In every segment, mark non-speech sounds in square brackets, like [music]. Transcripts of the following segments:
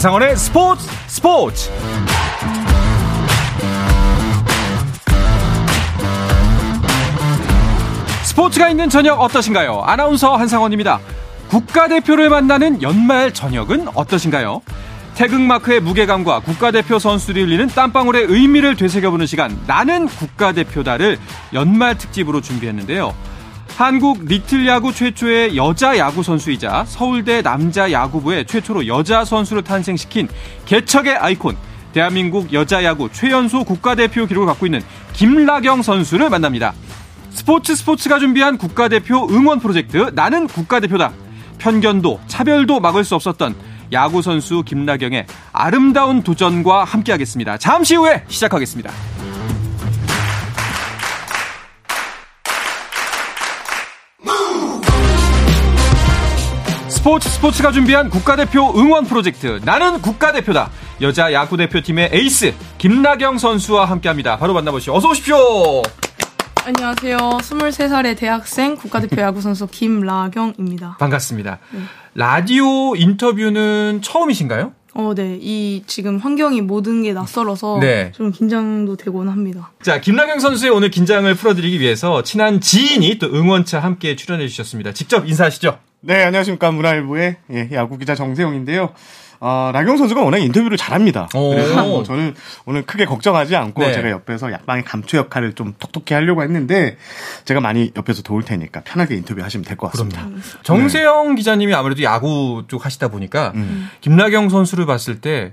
한상원의 스포츠 스포츠 스포츠가 있는 저녁 어떠신가요? 아나운서 한상원입니다. 국가대표를 만나는 연말 저녁은 어떠신가요? 태극마크의 무게감과 국가대표 선수들이 흘리는 땀방울의 의미를 되새겨보는 시간 나는 국가대표다를 연말 특집으로 준비했는데요. 한국 리틀 야구 최초의 여자 야구 선수이자 서울대 남자 야구부의 최초로 여자 선수를 탄생시킨 개척의 아이콘 대한민국 여자 야구 최연소 국가대표 기록을 갖고 있는 김라경 선수를 만납니다. 스포츠 스포츠가 준비한 국가대표 응원 프로젝트 나는 국가대표다. 편견도 차별도 막을 수 없었던 야구 선수 김나경의 아름다운 도전과 함께하겠습니다. 잠시 후에 시작하겠습니다. 스포츠 스포츠가 준비한 국가대표 응원 프로젝트 나는 국가대표다. 여자 야구 대표팀의 에이스 김나경 선수와 함께합니다. 바로 만나보시죠. 어서 오십시오. 안녕하세요. 23살의 대학생 국가대표 야구 선수 [laughs] 김라경입니다. 반갑습니다. 네. 라디오 인터뷰는 처음이신가요? 어, 네. 이 지금 환경이 모든 게 낯설어서 네. 좀 긴장도 되곤 합니다. 자, 김나경 선수의 오늘 긴장을 풀어드리기 위해서 친한 지인이 또 응원차 함께 출연해 주셨습니다. 직접 인사하시죠. 네, 안녕하십니까. 문화일보의 예, 야구 기자 정세용인데요. 어, 나경 선수가 워낙 인터뷰를 잘합니다. 그래서 뭐 저는 오늘 크게 걱정하지 않고 네. 제가 옆에서 약방의 감초 역할을 좀 톡톡히 하려고 했는데 제가 많이 옆에서 도울 테니까 편하게 인터뷰 하시면 될 것 같습니다. 그럼요. 정세영 네. 기자님이 아무래도 야구 쪽 하시다 보니까 음. 김나경 선수를 봤을 때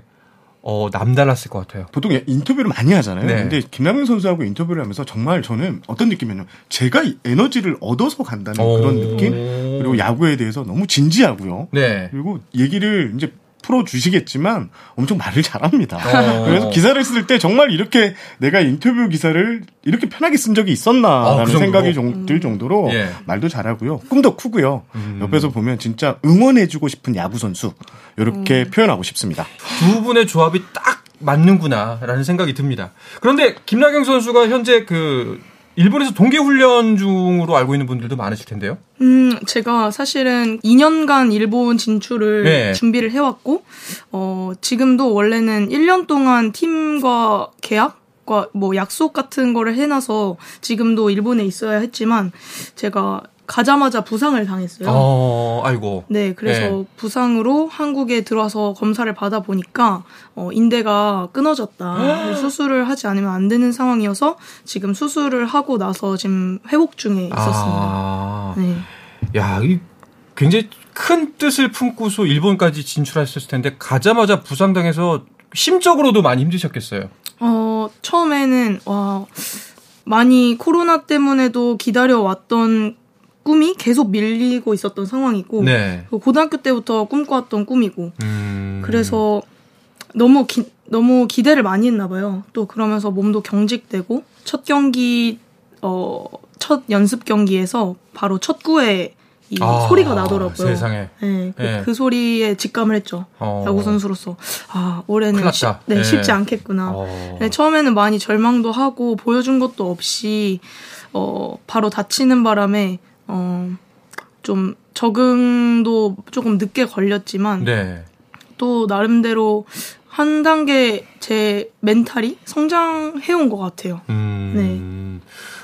어, 남달랐을 것 같아요. 보통 인터뷰를 많이 하잖아요. 네. 근데 김남현 선수하고 인터뷰를 하면서 정말 저는 어떤 느낌이냐면 제가 에너지를 얻어서 간다는 그런 느낌? 그리고 야구에 대해서 너무 진지하고요. 네. 그리고 얘기를 이제 풀어주시겠지만 엄청 말을 잘합니다. 어. [laughs] 그래서 기사를 쓸 때 정말 이렇게 내가 인터뷰 기사를 이렇게 편하게 쓴 적이 있었나라는 어, 그 생각이 좀들 정도로 예. 말도 잘하고요. 꿈도 크고요. 음. 옆에서 보면 진짜 응원해주고 싶은 야구 선수 이렇게 음. 표현하고 싶습니다. 두 분의 조합이 딱 맞는구나라는 생각이 듭니다. 그런데 김나경 선수가 현재 그 일본에서 동계 훈련 중으로 알고 있는 분들도 많으실 텐데요. 음, 제가 사실은 2년간 일본 진출을 네. 준비를 해왔고, 어, 지금도 원래는 1년 동안 팀과 계약과 뭐 약속 같은 거를 해놔서 지금도 일본에 있어야 했지만, 제가 가자마자 부상을 당했어요. 어, 아이고. 네, 그래서 네. 부상으로 한국에 들어와서 검사를 받아 보니까 어, 인대가 끊어졌다. [gasps] 수술을 하지 않으면 안 되는 상황이어서 지금 수술을 하고 나서 지금 회복 중에 있었습니다. 아, 네. 야, 이 굉장히 큰 뜻을 품고서 일본까지 진출하셨을 텐데 가자마자 부상당해서 심적으로도 많이 힘드셨겠어요. 어, 처음에는 와 많이 코로나 때문에도 기다려왔던 꿈이 계속 밀리고 있었던 상황이고 네. 고등학교 때부터 꿈꿔왔던 꿈이고 음... 그래서 너무 기, 너무 기대를 많이 했나 봐요. 또 그러면서 몸도 경직되고 첫 경기 어 첫 연습 경기에서 바로 첫 구에 이 아, 소리가 나더라고요. 세상에. 네, 그, 네. 그 소리에 직감을 했죠. 어. 야구 선수로서 아 올해는 시, 네, 네, 쉽지 않겠구나. 어. 네, 처음에는 많이 절망도 하고 보여준 것도 없이 어 바로 다치는 바람에 어, 좀 적응도 조금 늦게 걸렸지만 네. 또 나름대로 한 단계 제 멘탈이 성장해온 것 같아요. 음, 네.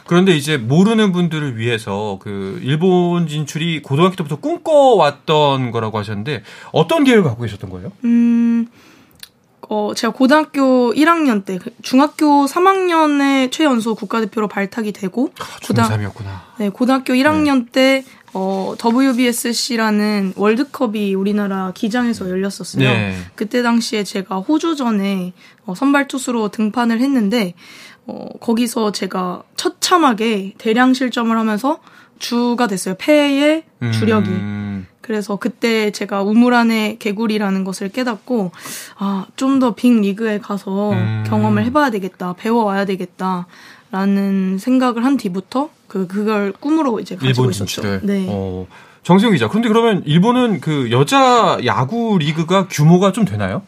그런데 이제 모르는 분들을 위해서 그 일본 진출이 고등학교 때부터 꿈꿔왔던 거라고 하셨는데 어떤 계획을 갖고 계셨던 거예요? 음, 어, 제가 고등학교 1학년 때, 그 중학교 3학년에 최연소 국가대표로 발탁이 되고, 아, 중3이었구나. 네, 고등학교 1학년 네. 때, 어, WBSC라는 월드컵이 우리나라 기장에서 열렸었어요. 네. 그때 당시에 제가 호주전에 어, 선발 투수로 등판을 했는데, 어, 거기서 제가 처참하게 대량 실점을 하면서 주가 됐어요. 폐의 주력이. 음. 그래서 그때 제가 우물 안에 개구리라는 것을 깨닫고 아, 좀 더 빅 리그에 가서 음. 경험을 해봐야 되겠다. 배워와야 되겠다. 라는 생각을 한 뒤부터 그 그걸 꿈으로 이제 가지고 있었죠. 네. 어. 정세영 기자. 그런데 그러면 일본은 그 여자 야구 리그가 규모가 좀 되나요?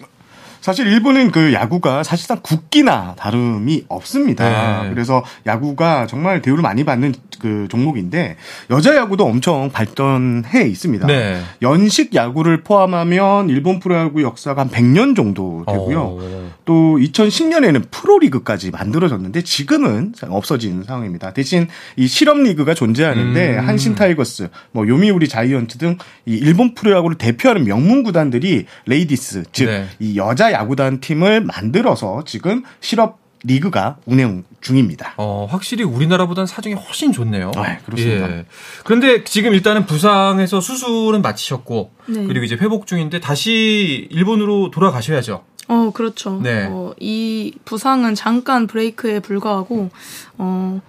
사실 일본은 그 야구가 사실상 국기나 다름이 없습니다. 네. 그래서 야구가 정말 대우를 많이 받는 그 종목인데 여자 야구도 엄청 발전해 있습니다. 네. 연식 야구를 포함하면 일본 프로야구 역사가 한 100년 정도 되고요. 어. 또 2010년에는 프로리그까지 만들어졌는데 지금은 없어진 상황입니다. 대신 이 실업 리그가 존재하는데 음. 한신 타이거스, 뭐 요미우리 자이언트 등 이 일본 프로야구를 대표하는 명문 구단들이 Ladies 즉 네. 여자 야구단 팀을 만들어서 지금 실업 리그가 운영 중입니다. 어, 확실히 우리나라보다는 사정이 훨씬 좋네요. 네, 그렇습니다. 예. 그런데 지금 일단은 부상해서 수술은 마치셨고 네. 그리고 이제 회복 중인데 다시 일본으로 돌아가셔야죠. 어, 그렇죠. 네. 어, 이 부상은 잠깐 브레이크에 불과하고 어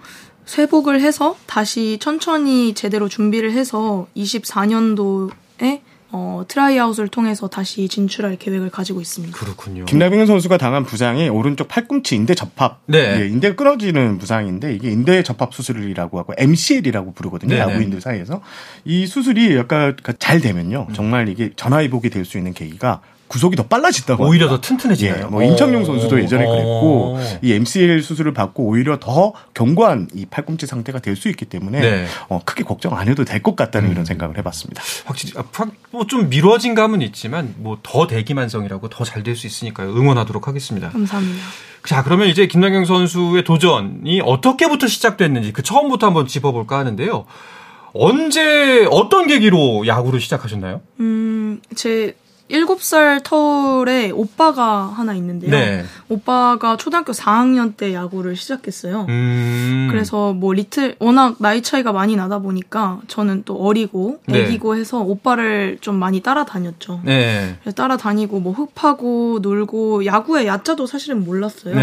회복을 해서 다시 천천히 제대로 준비를 해서 24년도에 어, tryout을 통해서 다시 진출할 계획을 가지고 있습니다. 그렇군요. 김나빈 선수가 당한 부상이 오른쪽 팔꿈치 인대 접합, 네. 예, 인대가 끊어지는 부상인데 이게 인대 접합 수술이라고 하고 MCL이라고 부르거든요. 네 야구인들 사이에서 이 수술이 약간 잘 되면요, 정말 이게 전화위복이 될 수 있는 계기가 구속이 더 빨라진다고 오히려 합니다. 더 튼튼해지나요? 예, 뭐 임창용 선수도 예전에 그랬고 이 MCL 수술을 받고 오히려 더 견고한 이 팔꿈치 상태가 될 수 있기 때문에 네. 어, 크게 걱정 안 해도 될 것 같다는 음. 이런 생각을 해봤습니다. 확실히 아, 뭐좀 미뤄진 감은 있지만 뭐 더 대기만성이라고 더 잘 될 수 있으니까요. 응원하도록 하겠습니다. 감사합니다. 자 그러면 이제 김남경 선수의 도전이 어떻게부터 시작됐는지 그 처음부터 한번 짚어볼까 하는데요. 언제 어떤 계기로 야구를 시작하셨나요? 음, 제 7살 터울에 오빠가 하나 있는데요. 네. 오빠가 초등학교 4학년 때 야구를 시작했어요. 음. 그래서 뭐 리틀 워낙 나이 차이가 많이 나다 보니까 저는 또 어리고 네. 애기고 네. 해서 오빠를 좀 많이 따라다녔죠. 네. 따라다니고 뭐 흡하고 놀고 야구의 야자도 사실은 몰랐어요.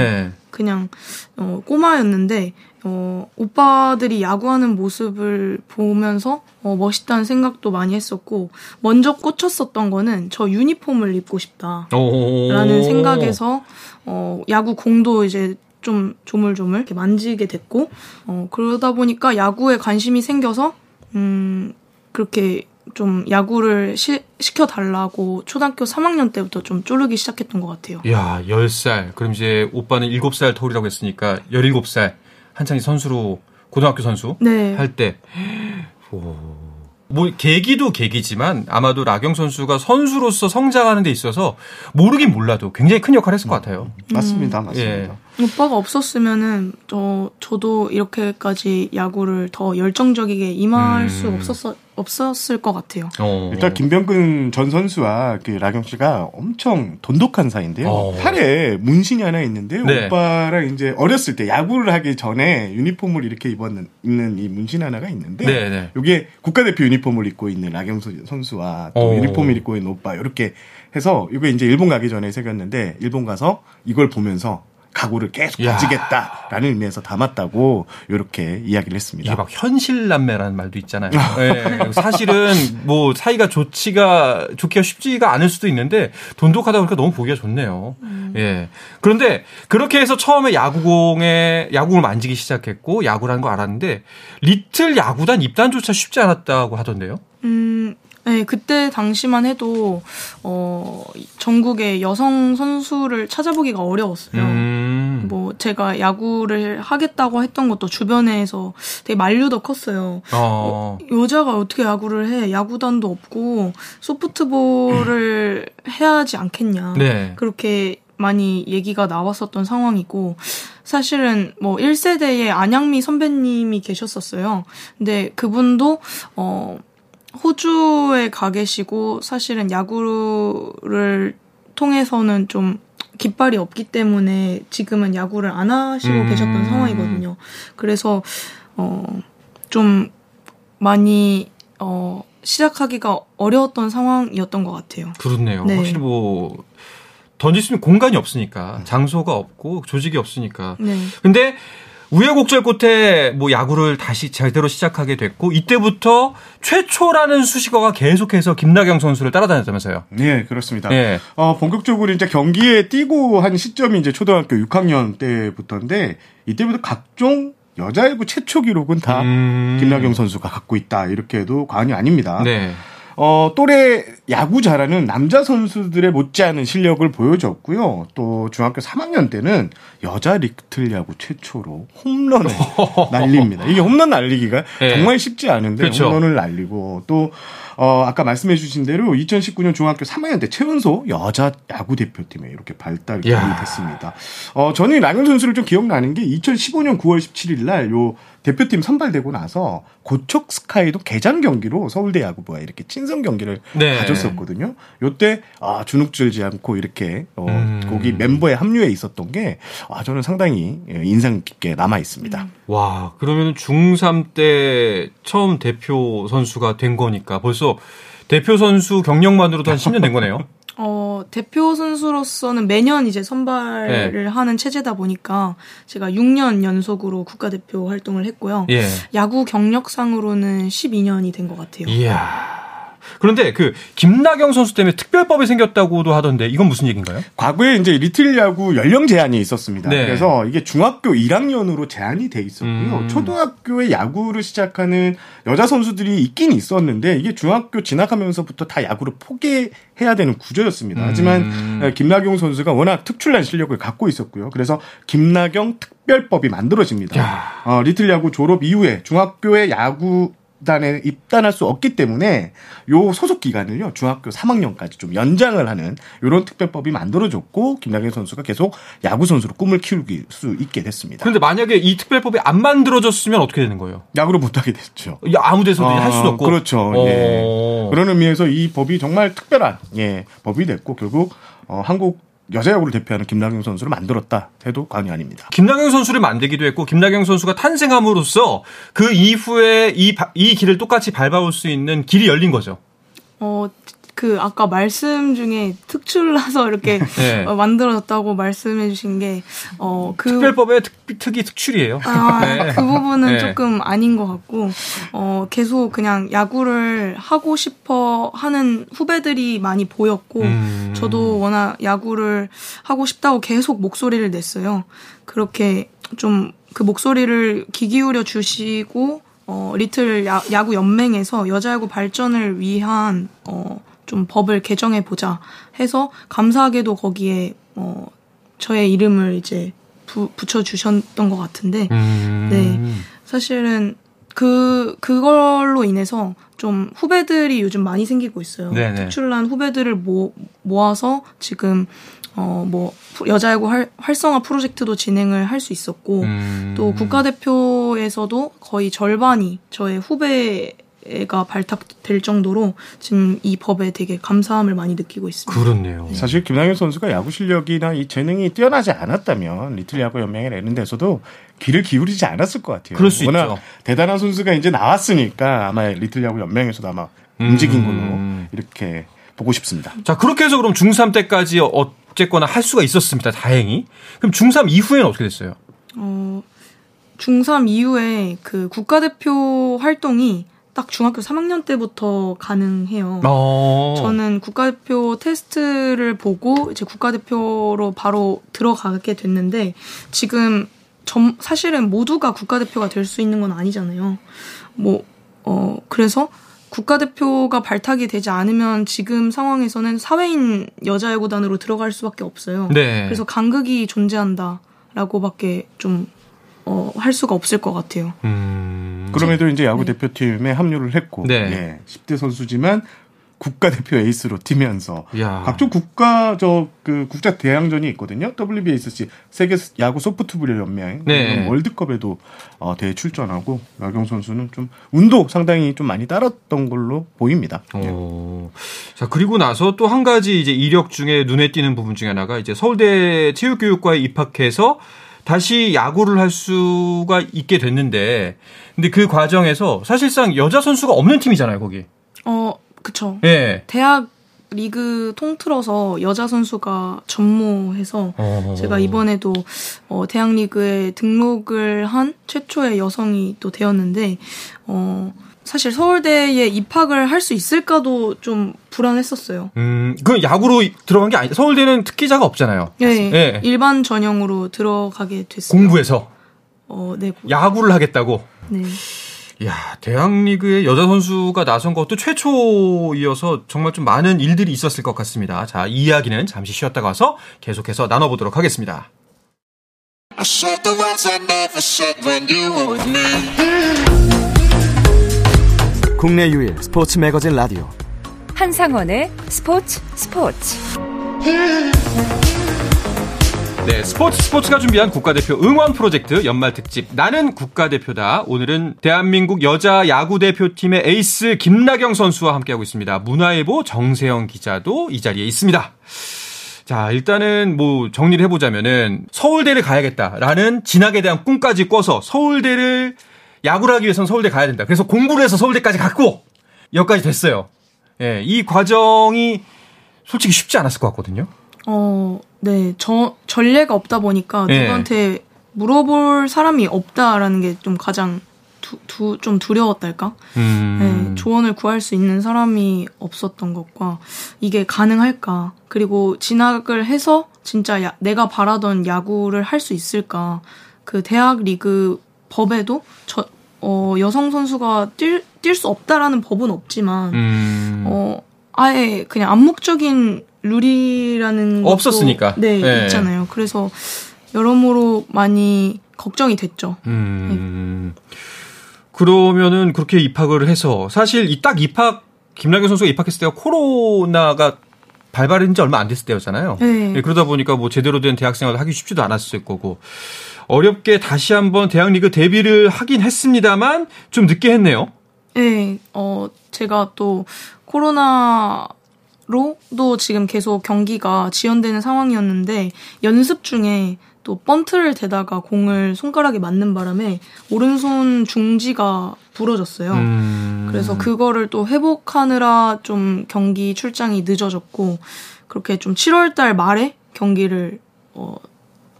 네. 그냥 어, 꼬마였는데 어, 오빠들이 야구하는 모습을 보면서 어, 멋있다는 생각도 많이 했었고 먼저 꽂혔었던 거는 저 유니폼을 입고 싶다라는 생각에서 어, 야구 공도 이제 좀 조물조물 이렇게 만지게 됐고 어, 그러다 보니까 야구에 관심이 생겨서 음, 그렇게 좀 야구를 시, 시켜달라고 초등학교 3학년 때부터 좀 쪼르기 시작했던 것 같아요. 야, 10살. 그럼 이제 오빠는 7살 터울이라고 했으니까 17살. 한창이 선수로 고등학교 선수 네. 할 때. 뭐 계기도 계기지만 아마도 라경 선수가 선수로서 성장하는 데 있어서 모르긴 몰라도 굉장히 큰 역할을 했을 것 같아요. 음, 맞습니다, 맞습니다. 예. 오빠가 없었으면은 저 저도 이렇게까지 야구를 더 열정적이게 임할 음. 수 없었어 없었을 것 같아요. 어. 일단 김병근 전 선수와 그 라경 씨가 엄청 돈독한 사이인데요. 어. 팔에 문신이 하나 있는데 네. 오빠랑 이제 어렸을 때 야구를 하기 전에 유니폼을 이렇게 입었는 입는 이 문신 하나가 있는데 네, 네. 이게 국가대표 유니폼을 입고 있는 라경 선수와 또 어. 유니폼을 입고 있는 오빠 이렇게 해서 이거 이제 일본 가기 전에 새겼는데 일본 가서 이걸 보면서 각오를 계속 가지겠다라는 의미에서 담았다고 이렇게 이야기를 했습니다. 이게 막 현실 남매라는 말도 있잖아요. 네, [laughs] 사실은 뭐 사이가 좋지가 좋기가 쉽지가 않을 수도 있는데 돈독하다 보니까 너무 보기가 좋네요. 음. 예. 그런데 그렇게 해서 처음에 야구공에 야구를 만지기 시작했고 야구라는 거 알았는데 리틀 야구단 입단조차 쉽지 않았다고 하던데요. 음, 네, 그때 당시만 해도 어 전국의 여성 선수를 찾아보기가 어려웠어요. 음. 뭐 제가 야구를 하겠다고 했던 것도 주변에서 되게 만류도 컸어요. 어. 어, 여자가 어떻게 야구를 해? 야구단도 없고 소프트볼을 해야 하지 않겠냐. 네. 그렇게 많이 얘기가 나왔었던 상황이고 사실은 뭐 1세대의 안양미 선배님이 계셨었어요. 근데 그분도 어 호주에 가 계시고 사실은 야구를 통해서는 좀 깃발이 없기 때문에 지금은 야구를 안 하시고 음. 계셨던 상황이거든요. 그래서 어 좀 많이 어 시작하기가 어려웠던 상황이었던 것 같아요. 그렇네요. 네. 확실히 뭐 던질 수 있는 공간이 없으니까 장소가 없고 조직이 없으니까. 네. 근데 우여곡절 끝에 뭐 야구를 다시 제대로 시작하게 됐고 이때부터 최초라는 수식어가 계속해서 김나경 선수를 따라다녔다면서요. 네, 그렇습니다. 네. 어, 본격적으로 이제 경기에 뛰고 한 시점이 이제 초등학교 6학년 때부터인데 이때부터 각종 여자야구 최초 기록은 다 음... 김나경 선수가 갖고 있다 이렇게 해도 과언이 아닙니다. 네. 어, 또래 야구 잘하는 남자 선수들의 못지않은 실력을 보여줬고요. 또 중학교 3학년 때는 여자 리틀 야구 최초로 홈런을 [laughs] 날립니다. 이게 홈런 날리기가 네. 정말 쉽지 않은데 그렇죠. 홈런을 날리고 또 어, 아까 말씀해 주신 대로 2019년 중학교 3학년 때 최은소 여자 야구 대표팀에 이렇게 발달이 됐습니다. 어, 저는 랑현 선수를 좀 기억나는 게 2015년 9월 17일 날 요 대표팀 선발되고 나서 고척 스카이도 개장 경기로 서울대 야구부와 이렇게 친선 경기를 네. 가졌었거든요. 요때 아, 주눅들지 않고 이렇게 어, 음. 거기 멤버에 합류해 있었던 게 아, 저는 상당히 예, 인상 깊게 남아 있습니다. 음. 와, 그러면 중3 때 처음 대표 선수가 된 거니까 벌써 대표 선수 경력만으로도 한 10년 된 거네요. [laughs] 어, 대표 선수로서는 매년 이제 선발을 네. 하는 체제다 보니까 제가 6년 연속으로 국가대표 활동을 했고요. 예. 야구 경력상으로는 12년이 된 것 같아요. 이야. 그런데 그 김나경 선수 때문에 특별법이 생겼다고도 하던데 이건 무슨 얘기인가요? 과거에 이제 리틀 야구 연령 제한이 있었습니다. 네. 그래서 이게 중학교 1학년으로 제한이 돼 있었고요. 음. 초등학교에 야구를 시작하는 여자 선수들이 있긴 있었는데 이게 중학교 진학하면서부터 다 야구를 포기해야 되는 구조였습니다. 하지만 음. 김나경 선수가 워낙 특출난 실력을 갖고 있었고요. 그래서 김나경 특별법이 만들어집니다. 어, 리틀 야구 졸업 이후에 중학교의 야구 단에 입단할 수 없기 때문에 요 소속 기간을요 중학교 3학년까지 좀 연장을 하는 이런 특별법이 만들어졌고 김나경 선수가 계속 야구 선수로 꿈을 키울 수 있게 됐습니다. 그런데 만약에 이 특별법이 안 만들어졌으면 어떻게 되는 거예요? 야구를 못 하게 됐죠. 야, 아무 데서도 아, 할 수도 없고. 그렇죠. 예. 어. 그런 의미에서 이 법이 정말 특별한 예 법이 됐고 결국 어, 한국 여자 야구를 대표하는 김나경 선수를 만들었다 해도 과언이 아닙니다. 김나경 선수를 만들기도 했고 김나경 선수가 탄생함으로써 그 이후에 이, 이 길을 똑같이 밟아올 수 있는 길이 열린 거죠. 어, 그 아까 말씀 중에 특출나서 이렇게 [laughs] 네. 어, 만들어졌다고 말씀해 주신 게 어, 그 특별법의 특, 특이 특출이에요. 아, [laughs] 네. 그 부분은 네. 조금 아닌 것 같고 어, 계속 그냥 야구를 하고 싶어 하는 후배들이 많이 보였고 음. 저도 워낙 야구를 하고 싶다고 계속 목소리를 냈어요. 그렇게 좀 그 목소리를 귀 기울여 주시고 어, 리틀 야, 야구 연맹에서 여자야구 발전을 위한 어, 좀 법을 개정해 보자 해서 감사하게도 거기에 어 저의 이름을 이제 부, 붙여 주셨던 것 같은데 음. 네 사실은 그 그걸로 인해서 좀 후배들이 요즘 많이 생기고 있어요. 네네. 특출난 후배들을 모, 모아서 지금 어 뭐 여자야구 활, 활성화 프로젝트도 진행을 할 수 있었고 음. 또 국가대표에서도 거의 절반이 저의 후배 가 발탁될 정도로 지금 이 법에 되게 감사함을 많이 느끼고 있습니다. 그렇네요. 네. 사실 김남현 선수가 야구 실력이나 이 재능이 뛰어나지 않았다면 리틀 야구 연맹에 내는 데서도 귀를 기울이지 않았을 것 같아요. 그럴 수 워낙 있죠. 대단한 선수가 이제 나왔으니까 아마 리틀 야구 연맹에서도 아마 음. 움직인 걸로 이렇게 보고 싶습니다. 자, 그렇게 해서 그럼 중3 때까지 어쨌거나 할 수가 있었습니다. 다행히. 그럼 중3 이후에는 어떻게 됐어요? 어, 중3 이후에 그 국가대표 활동이 딱 중학교 3학년 때부터 가능해요. 어. 저는 국가대표 테스트를 보고 이제 국가대표로 바로 들어가게 됐는데 지금 점, 사실은 모두가 국가대표가 될 수 있는 건 아니잖아요. 뭐, 어, 그래서 국가대표가 발탁이 되지 않으면 지금 상황에서는 사회인 여자야구단으로 들어갈 수밖에 없어요. 네. 그래서 간극이 존재한다라고밖에 좀 어, 할 수가 없을 것 같아요. 음... 그럼에도 이제 야구 네. 대표팀에 합류를 했고, 네. 예, 10대 선수지만 국가대표 에이스로 뛰면서 야. 각종 국가 저 그 국자 대항전이 있거든요. WBSC 세계 야구 소프트볼 연맹 네. 월드컵에도 어, 대회 출전하고 나경 선수는 좀 운도 상당히 좀 많이 따랐던 걸로 보입니다. 오. 자 그리고 나서 또 한 가지 이제 이력 중에 눈에 띄는 부분 중에 하나가 이제 서울대 체육교육과에 입학해서 다시 야구를 할 수가 있게 됐는데 근데 그 과정에서 사실상 여자 선수가 없는 팀이잖아요, 거기. 어, 그쵸. 예. 대학 리그 통틀어서 여자 선수가 전무해서 어... 제가 이번에도 어, 대학 리그에 등록을 한 최초의 여성이 또 되었는데 어 사실 서울대에 입학을 할 수 있을까도 좀 불안했었어요. 음, 그 야구로 들어간 게 아니. 서울대는 특기자가 없잖아요. 네, 네. 일반 전형으로 들어가게 됐어요. 공부해서. 어, 네. 야구를 하겠다고. 네. 야 대학리그에 여자 선수가 나선 것도 최초이어서 정말 좀 많은 일들이 있었을 것 같습니다. 자, 이 이야기는 잠시 쉬었다 가서 계속해서 나눠보도록 하겠습니다. 국내 유일 스포츠 매거진 라디오 한상원의 스포츠 스포츠 네, 스포츠 스포츠가 준비한 국가대표 응원 프로젝트 연말 특집 나는 국가대표다. 오늘은 대한민국 여자 야구 대표팀의 에이스 김나경 선수와 함께하고 있습니다. 문화일보 정세영 기자도 이 자리에 있습니다. 자, 일단은 뭐 정리를 해보자면은 서울대를 가야겠다라는 진학에 대한 꿈까지 꿔서 서울대를 야구를 하기 위해서는 서울대 가야 된다. 그래서 공부를 해서 서울대까지 갔고 여기까지 됐어요. 예, 이 과정이 솔직히 쉽지 않았을 것 같거든요. 어, 네. 저, 전례가 없다 보니까 네. 누구한테 물어볼 사람이 없다라는 게 좀 가장 두, 두, 좀 두려웠달까? 음. 네, 조언을 구할 수 있는 사람이 없었던 것과 이게 가능할까? 그리고 진학을 해서 진짜 야, 내가 바라던 야구를 할 수 있을까? 그 대학 리그 법에도 저, 어, 여성 선수가 뛸, 뛸 수 없다라는 법은 없지만, 음. 어, 아예 그냥 암묵적인 룰이라는 없었으니까 네, 네, 있잖아요. 그래서 여러모로 많이 걱정이 됐죠. 음. 네. 그러면은 그렇게 입학을 해서 사실 이 딱 입학 김나경 선수가 입학했을 때가 코로나가 발발한 지 얼마 안 됐을 때였잖아요. 네. 네, 그러다 보니까 뭐 제대로 된 대학생활을 하기 쉽지도 않았을 거고 어렵게 다시 한번 대학리그 데뷔를 하긴 했습니다만 좀 늦게 했네요. 네, 어 제가 또 코로나 로도 지금 계속 경기가 지연되는 상황이었는데 연습 중에 또 번트를 대다가 공을 손가락에 맞는 바람에 오른손 중지가 부러졌어요. 음. 그래서 그거를 또 회복하느라 좀 경기 출장이 늦어졌고 그렇게 좀 7월 달 말에 경기를 어,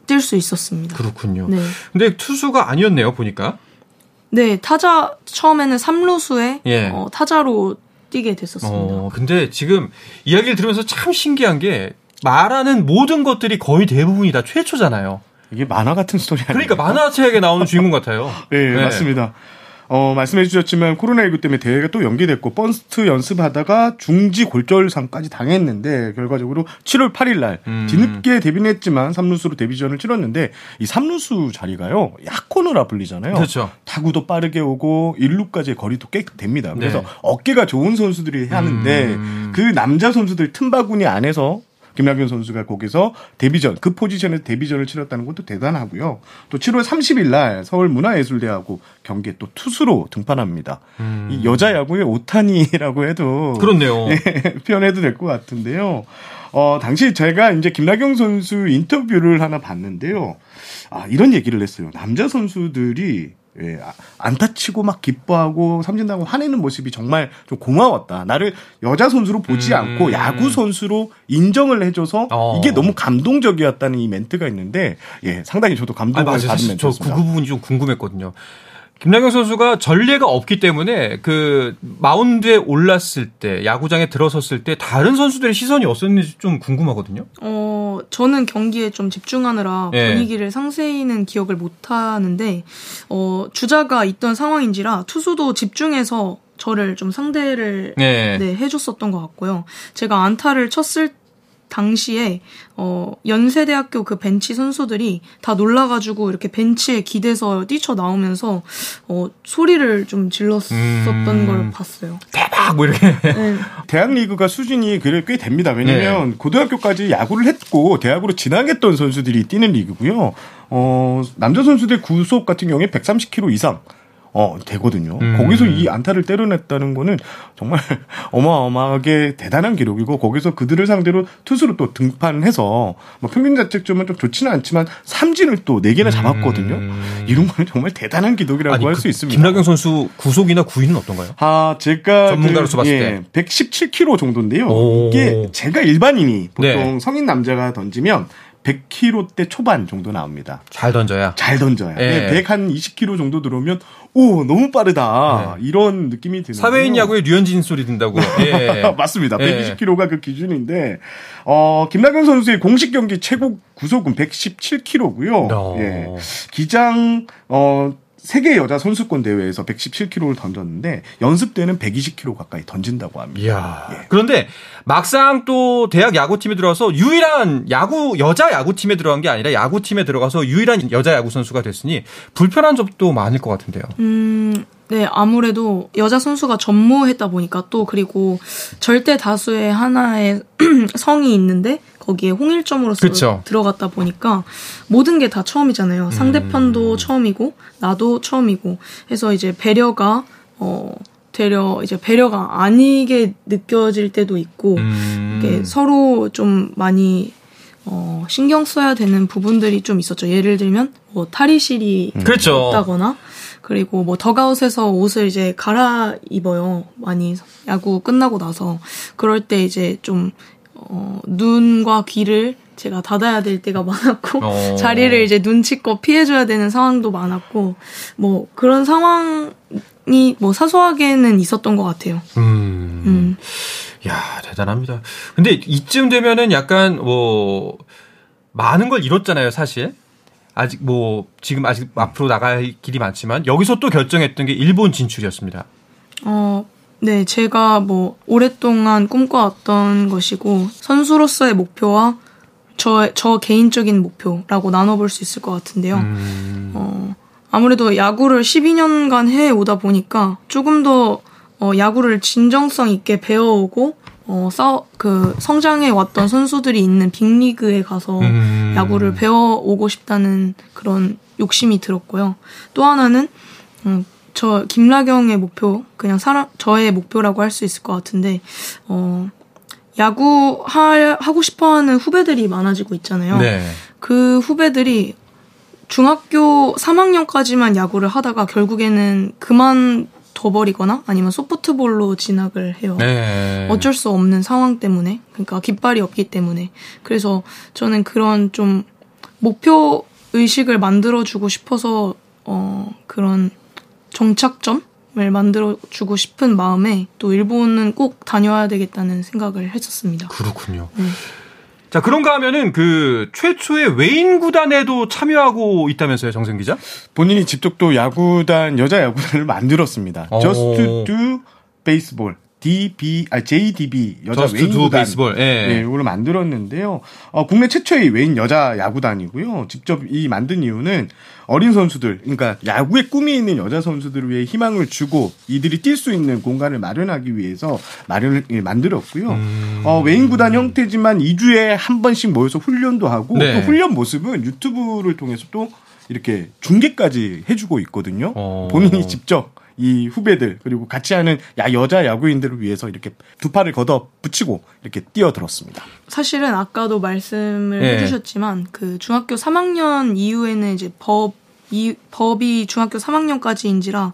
뛸 수 있었습니다. 그렇군요. 네. 근데 투수가 아니었네요, 보니까. 네, 타자 처음에는 3루수에 예. 어, 타자로 뛰게 됐었습니다. 어, 근데 지금 이야기를 들으면서 참 신기한 게 말하는 모든 것들이 거의 대부분이 다 최초잖아요. 이게 만화 같은 스토리 아니에요? 그러니까 만화책에 나오는 주인공 같아요. 네, [laughs] 네, 맞습니다. 어, 말씀해 주셨지만 코로나19 때문에 대회가 또 연기됐고 번스트 연습하다가 중지 골절상까지 당했는데 결과적으로 7월 8일 날 음. 뒤늦게 데뷔는 했지만 3루수로 데뷔전을 치렀는데 이 3루수 자리가요. 약코너라 불리잖아요. 그렇죠. 타구도 빠르게 오고 1루까지의 거리도 꽤 됩니다. 그래서 네. 어깨가 좋은 선수들이 하는데 음. 그 남자 선수들 틈바구니 안에서 김학균 선수가 거기서 데뷔전 그 포지션에서 데뷔전을 치렀다는 것도 대단하고요. 또 7월 30일 날 서울 문화예술대하고 경기에 또 투수로 등판합니다. 음. 이 여자 야구의 오타니라고 해도 그렇네요. [laughs] 예, 표현해도 될 것 같은데요. 어, 당시 제가 이제 김나경 선수 인터뷰를 하나 봤는데요. 아, 이런 얘기를 했어요. 남자 선수들이 예, 아, 안타 치고 막 기뻐하고 삼진당하고 화내는 모습이 정말 좀 고마웠다. 나를 여자 선수로 보지 음. 않고 야구 선수로 인정을 해줘서 어. 이게 너무 감동적이었다는 이 멘트가 있는데 예, 상당히 저도 감동을 받은 멘트였습니다. 저 그 부분이 좀 궁금했거든요. 김나경 선수가 전례가 없기 때문에 그 마운드에 올랐을 때 야구장에 들어섰을 때 다른 선수들의 시선이 어땠는지 좀 궁금하거든요. 어 저는 경기에 좀 집중하느라 네. 분위기를 상세히는 기억을 못 하는데 어 주자가 있던 상황인지라 투수도 집중해서 저를 좀 상대를 네. 네, 해줬었던 것 같고요. 제가 안타를 쳤을 당시에 어 연세대학교 그 벤치 선수들이 다 놀라가지고 이렇게 벤치에 기대서 뛰쳐 나오면서 어 소리를 좀 질렀었던 음... 걸 봤어요. 대박 뭐 이렇게. 네. [laughs] 대학 리그가 수준이 그래 꽤 됩니다. 왜냐면 네. 고등학교까지 야구를 했고 대학으로 진학했던 선수들이 뛰는 리그고요. 어 남자 선수들 구속 같은 경우에 130km 이상. 어, 되거든요. 음. 거기서 이 안타를 때려냈다는 거는 정말 [laughs] 어마어마하게 대단한 기록이고 거기서 그들을 상대로 투수로 또 등판해서 뭐 평균 자책점은 좀 좋지는 않지만 삼진을 또 4개나 잡았거든요. 음. 이런 거는 정말 대단한 기록이라고 할수 그 있습니다. 김나경 선수 구속이나 구위는 어떤가요? 아, 제가 전문가로서 그, 봤을 예, 때 117kg 정도인데요. 오. 이게 제가 일반인이 보통 네. 성인 남자가 던지면 100kg대 초반 정도 나옵니다. 잘 던져야. 잘 던져야. 예. 100한 20kg 정도 들어오면 오 너무 빠르다 네. 이런 느낌이 드는 사회인 야구에 류현진 소리 든다고. 예. [laughs] 맞습니다. 120kg가 그 기준인데 어 김나경 선수의 공식 경기 최고 구속은 117kg고요. 어. 예. 기장 어 세계 여자 선수권 대회에서 117kg를 던졌는데 연습 때는 120kg 가까이 던진다고 합니다. 이야. 예. 그런데 막상 또 대학 야구팀에 들어와서 유일한 야구 여자 야구팀에 들어간 게 아니라 야구팀에 들어가서 유일한 여자 야구 선수가 됐으니 불편한 점도 많을 것 같은데요. 음. 네, 아무래도 여자 선수가 전무했다 보니까 또 그리고 절대 다수의 하나의 [clears throat] 성이 있는데 거기에 홍일점으로서 그쵸. 들어갔다 보니까 모든 게 다 처음이잖아요. 상대편도 음. 처음이고 나도 처음이고 해서 이제 배려가 어 되려 이제 배려가 아니게 느껴질 때도 있고 음. 서로 좀 많이 어 신경 써야 되는 부분들이 좀 있었죠. 예를 들면 뭐 탈의실이 그렇죠. 없다거나 그리고 뭐 덕아웃에서 옷을 이제 갈아 입어요. 많이 야구 끝나고 나서 그럴 때 이제 좀 어, 눈과 귀를 제가 닫아야 될 때가 많았고 어. [laughs] 자리를 이제 눈치껏 피해줘야 되는 상황도 많았고 뭐 그런 상황이 뭐 사소하게는 있었던 것 같아요. 음. 음. 야 대단합니다. 근데 이쯤 되면은 약간 뭐 많은 걸 잃었잖아요, 사실. 아직 뭐 지금 아직 앞으로 나갈 길이 많지만 여기서 또 결정했던 게 일본 진출이었습니다. 어, 네, 제가 뭐 오랫동안 꿈꿔왔던 것이고 선수로서의 목표와 저, 저 개인적인 목표라고 나눠볼 수 있을 것 같은데요. 음... 어, 아무래도 야구를 12년간 해 오다 보니까 조금 더 어, 야구를 진정성 있게 배워오고 어, 싸, 그, 성장해 왔던 선수들이 있는 빅리그에 가서 음. 야구를 배워오고 싶다는 그런 욕심이 들었고요. 또 하나는, 음, 저, 김라경의 목표, 그냥 사람, 저의 목표라고 할 수 있을 것 같은데, 어, 야구 할, 하고 싶어 하는 후배들이 많아지고 있잖아요. 네. 그 후배들이 중학교 3학년까지만 야구를 하다가 결국에는 그만 둬버리거나 아니면 소프트볼로 진학을 해요. 네. 어쩔 수 없는 상황 때문에 그러니까 깃발이 없기 때문에 그래서 저는 그런 좀 목표 의식을 만들어주고 싶어서 어 그런 정착점을 만들어주고 싶은 마음에 또 일본은 꼭 다녀야 되겠다는 생각을 했었습니다. 그렇군요. 네. 자, 그런가 하면은 그 최초의 외인 구단에도 참여하고 있다면서요, 정승 기자? 본인이 직접 또 야구단, 여자 야구단을 만들었습니다. 오. Just do baseball. DB, 아, JDB 여자 외인 구단 베이스볼. 예. 네, 이걸 만들었는데요. 어, 국내 최초의 외인 여자 야구단이고요. 직접 이 만든 이유는 어린 선수들, 그러니까 야구의 꿈이 있는 여자 선수들을 위해 희망을 주고 이들이 뛸 수 있는 공간을 마련하기 위해서 마련을 예, 만들었고요. 음. 어, 외인 구단 형태지만 2주에 한 번씩 모여서 훈련도 하고 네. 또 훈련 모습은 유튜브를 통해서 또 이렇게 중계까지 해주고 있거든요. 어. 본인이 직접 이 후배들 그리고 같이 하는 야 여자 야구인들을 위해서 이렇게 두 팔을 걷어 붙이고 이렇게 뛰어들었습니다. 사실은 아까도 말씀을 네. 해주셨지만 그 중학교 3학년 이후에는 이제 법 이, 법이 중학교 3학년까지인지라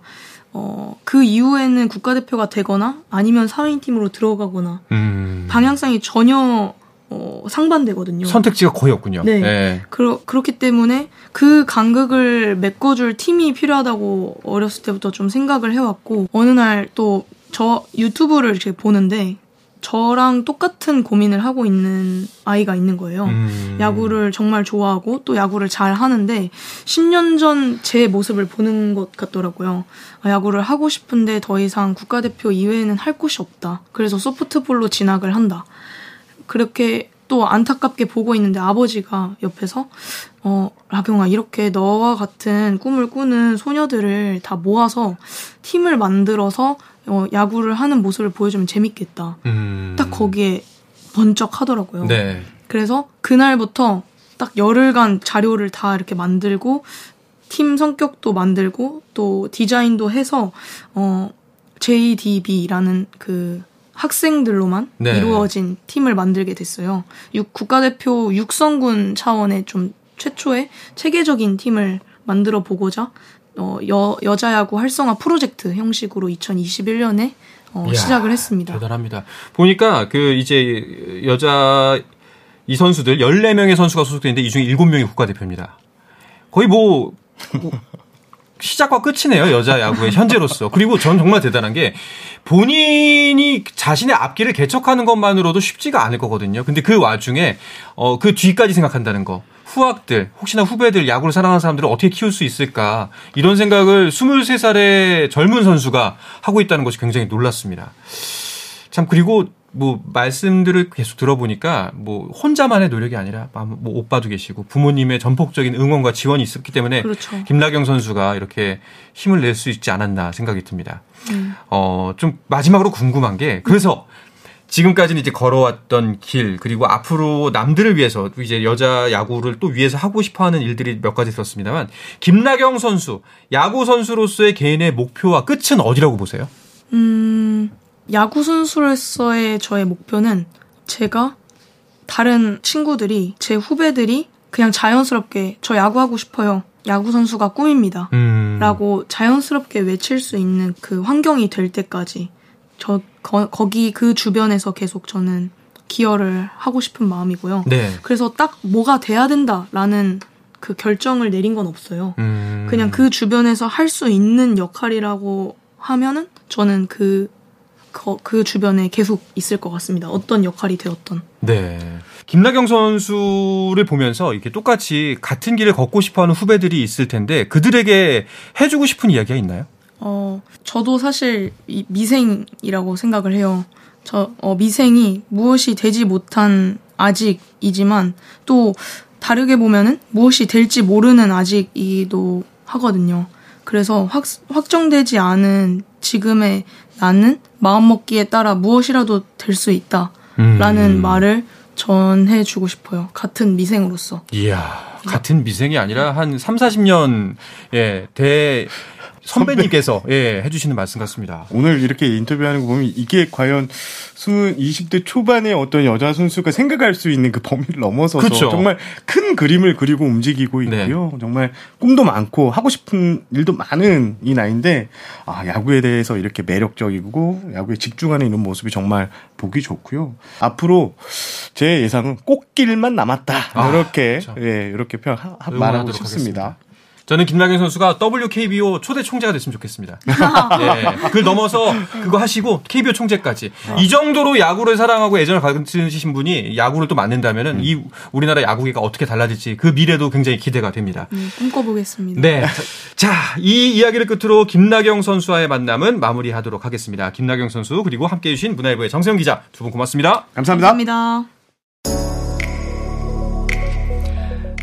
어, 그 이후에는 국가대표가 되거나 아니면 사회인팀으로 들어가거나 음. 방향성이 전혀 어, 상반되거든요. 선택지가 거의 없군요. 네. 네. 그러, 그렇기 때문에 그 간극을 메꿔줄 팀이 필요하다고 어렸을 때부터 좀 생각을 해왔고, 어느 날 또 저 유튜브를 이렇게 보는데, 저랑 똑같은 고민을 하고 있는 아이가 있는 거예요. 음. 야구를 정말 좋아하고 또 야구를 잘 하는데 10년 전 제 모습을 보는 것 같더라고요. 아, 야구를 하고 싶은데 더 이상 국가대표 이외에는 할 곳이 없다. 그래서 소프트볼로 진학을 한다. 그렇게 또 안타깝게 보고 있는데 아버지가 옆에서 어 라경아 이렇게 너와 같은 꿈을 꾸는 소녀들을 다 모아서 팀을 만들어서 어, 야구를 하는 모습을 보여주면 재밌겠다. 음. 딱 거기에 번쩍 하더라고요. 네. 그래서 그날부터 딱 열흘간 자료를 다 이렇게 만들고 팀 성격도 만들고 또 디자인도 해서 어 JDB라는 그 학생들로만 네. 이루어진 팀을 만들게 됐어요. 육, 국가대표 육성군 차원의 좀 최초의 체계적인 팀을 만들어 보고자 어, 여, 여자야구 활성화 프로젝트 형식으로 2021년에 어, 이야, 시작을 했습니다. 대단합니다. 보니까 그 이제 여자 이 선수들 14명의 선수가 소속되는데 이 중에 7명이 국가대표입니다. 거의 뭐 시작과 끝이네요 여자 야구의 현재로서. 그리고 전 정말 대단한 게 본인이 자신의 앞길을 개척하는 것만으로도 쉽지가 않을 거거든요. 근데 그 와중에 어 그 뒤까지 생각한다는 거. 후학들, 혹시나 후배들, 야구를 사랑하는 사람들을 어떻게 키울 수 있을까? 이런 생각을 23살의 젊은 선수가 하고 있다는 것이 굉장히 놀랐습니다. 참 그리고 뭐 말씀들을 계속 들어보니까 뭐 혼자만의 노력이 아니라 뭐 오빠도 계시고 부모님의 전폭적인 응원과 지원이 있었기 때문에 그렇죠. 김나경 선수가 이렇게 힘을 낼 수 있지 않았나 생각이 듭니다. 음. 어좀 마지막으로 궁금한 게 그래서 지금까지는 이제 걸어왔던 길 그리고 앞으로 남들을 위해서 이제 여자 야구를 또 위해서 하고 싶어하는 일들이 몇 가지 있었습니다만 김나경 선수 야구 선수로서의 개인의 목표와 끝은 어디라고 보세요? 음. 야구 선수로서의 저의 목표는 제가 다른 친구들이 제 후배들이 그냥 자연스럽게 저 야구하고 싶어요. 야구 선수가 꿈입니다. 음. 라고 자연스럽게 외칠 수 있는 그 환경이 될 때까지 저 거, 거기 그 주변에서 계속 저는 기여를 하고 싶은 마음이고요. 네. 그래서 딱 뭐가 돼야 된다라는 그 결정을 내린 건 없어요. 음. 그냥 그 주변에서 할 수 있는 역할이라고 하면은 저는 그 그, 그 주변에 계속 있을 것 같습니다. 어떤 역할이 되었던. 네. 김나경 선수를 보면서 이렇게 똑같이 같은 길을 걷고 싶어 하는 후배들이 있을 텐데 그들에게 해주고 싶은 이야기가 있나요? 어, 저도 사실 미생이라고 생각을 해요. 저, 어, 미생이 무엇이 되지 못한 아직이지만 또 다르게 보면은 무엇이 될지 모르는 아직이기도 하거든요. 그래서 확, 확정되지 않은 지금의 나는 마음먹기에 따라 무엇이라도 될 수 있다. 라는 음. 말을 전해주고 싶어요. 같은 미생으로서. 이야, 같은 미생이 아니라 한 3, 40년, 예, 대, 선배님께서 예, 해주시는 말씀 같습니다. 오늘 이렇게 인터뷰하는 거 보면 이게 과연 수 20대 초반의 어떤 여자 선수가 생각할 수 있는 그 범위를 넘어서서 그렇죠. 정말 큰 그림을 그리고 움직이고 네. 있고요. 네. 정말 꿈도 많고 하고 싶은 일도 많은 이 나이인데 아, 야구에 대해서 이렇게 매력적이고 야구에 집중하는 이런 모습이 정말 보기 좋고요. 앞으로 제 예상은 꽃길만 남았다. 아, 이렇게 그렇죠. 예, 이렇게 표현 말하고 싶습니다. 하겠습니다. 저는 김남경 선수가 WKBO 초대 총재가 됐으면 좋겠습니다. [laughs] 예. 그걸 넘어서 그거 하시고 KBO 총재까지 어. 이 정도로 야구를 사랑하고 애정을 가지신 분이 야구를 또 맡는다면은 음. 이 우리나라 야구계가 어떻게 달라질지 그 미래도 굉장히 기대가 됩니다. 음, 꿈꿔보겠습니다. 네. 자, 이 이야기를 끝으로 김나경 선수와의 만남은 마무리하도록 하겠습니다. 김나경 선수 그리고 함께해 주신 문화일보의 정세영 기자 두 분 고맙습니다. 감사합니다. 감사합니다.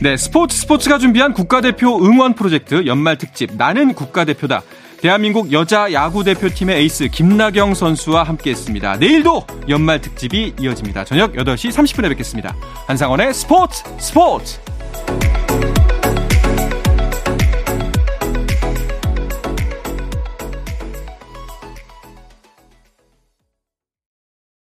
네, 스포츠 스포츠가 준비한 국가대표 응원 프로젝트 연말 특집 나는 국가대표다. 대한민국 여자 야구 대표팀의 에이스 김나경 선수와 함께했습니다. 내일도 연말 특집이 이어집니다. 저녁 8시 30분에 뵙겠습니다. 한상원의 스포츠 스포츠.